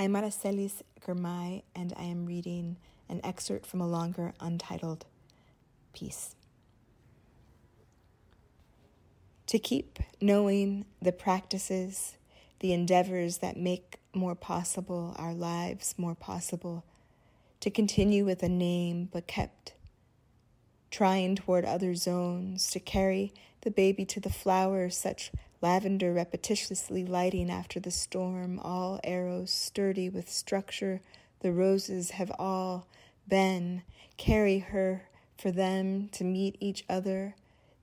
I'm Aracelis Girmay, and I am reading an excerpt from a longer, untitled piece. To keep knowing the practices, the endeavors that make more possible our lives more possible, to continue with a name but kept trying toward other zones, to carry the baby to the flowers, such lavender repetitiously lighting after the storm, all arrows sturdy with structure, the roses have all been, carry her for them to meet each other,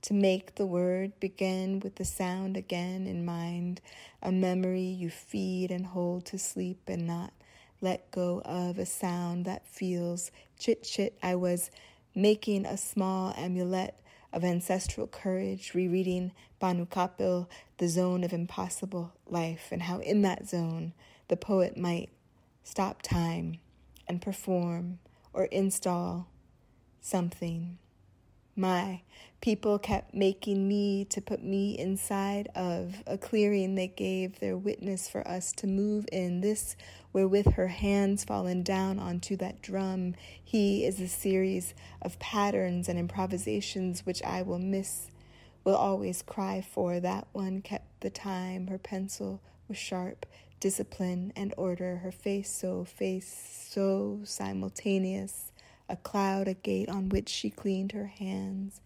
to make the word begin with the sound again in mind, a memory you feed and hold to sleep and not let go of, a sound that feels chit chit. I was making a small amulet of ancestral courage, rereading Bhanu Kapil, The Zone of Impossible Life, and how in that zone the poet might stop time and perform or install something. My people kept making me to put me inside of a clearing they gave their witness for us to move in. This, where with her hands fallen down onto that drum, he is a series of patterns and improvisations which I will miss, will always cry for. That one kept the time, her pencil was sharp, discipline and order, her face so, face so simultaneous a cloud, a gate on which she cleaned her hands.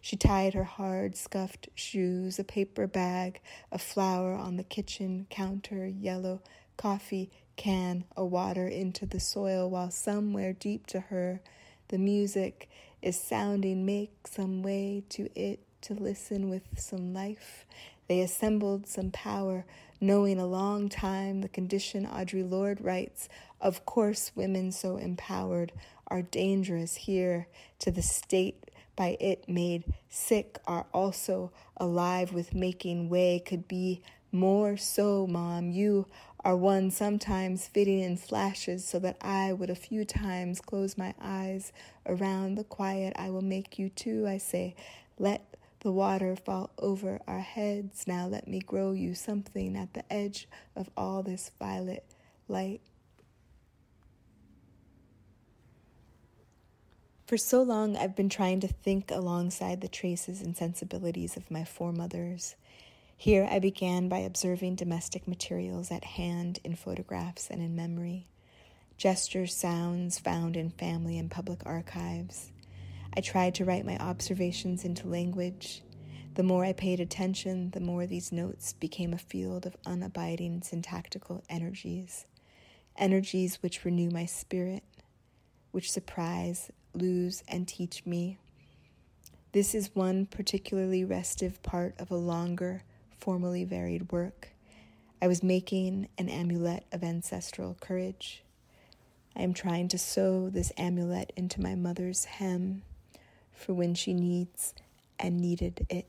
She tied her hard, scuffed shoes, a paper bag, a flower on the kitchen counter, yellow coffee can, a water into the soil, while somewhere deep to her the music is sounding. Make some way to it to listen with some life. They assembled some power, knowing a long time the condition Audre Lorde writes. Of course, women so empowered are dangerous here to the state. By it made sick are also alive with making way could be more so mom you are one sometimes fitting in flashes so that i would a few times close my eyes around the quiet. I will make you too i say. Let the water fall over our heads now let me grow you something at the edge of all this violet light For so long, I've been trying to think alongside the traces and sensibilities of my foremothers. Here, I began by observing domestic materials at hand in photographs and in memory, gestures, sounds found in family and public archives. I tried to write my observations into language. The more I paid attention, the more these notes became a field of unabiding syntactical energies, energies which renew my spirit, which surprise, lose, and teach me. This is one particularly restive part of a longer, formally varied work. I was making an amulet of ancestral courage. I am trying to sew this amulet into my mother's hem for when she needs and needed it.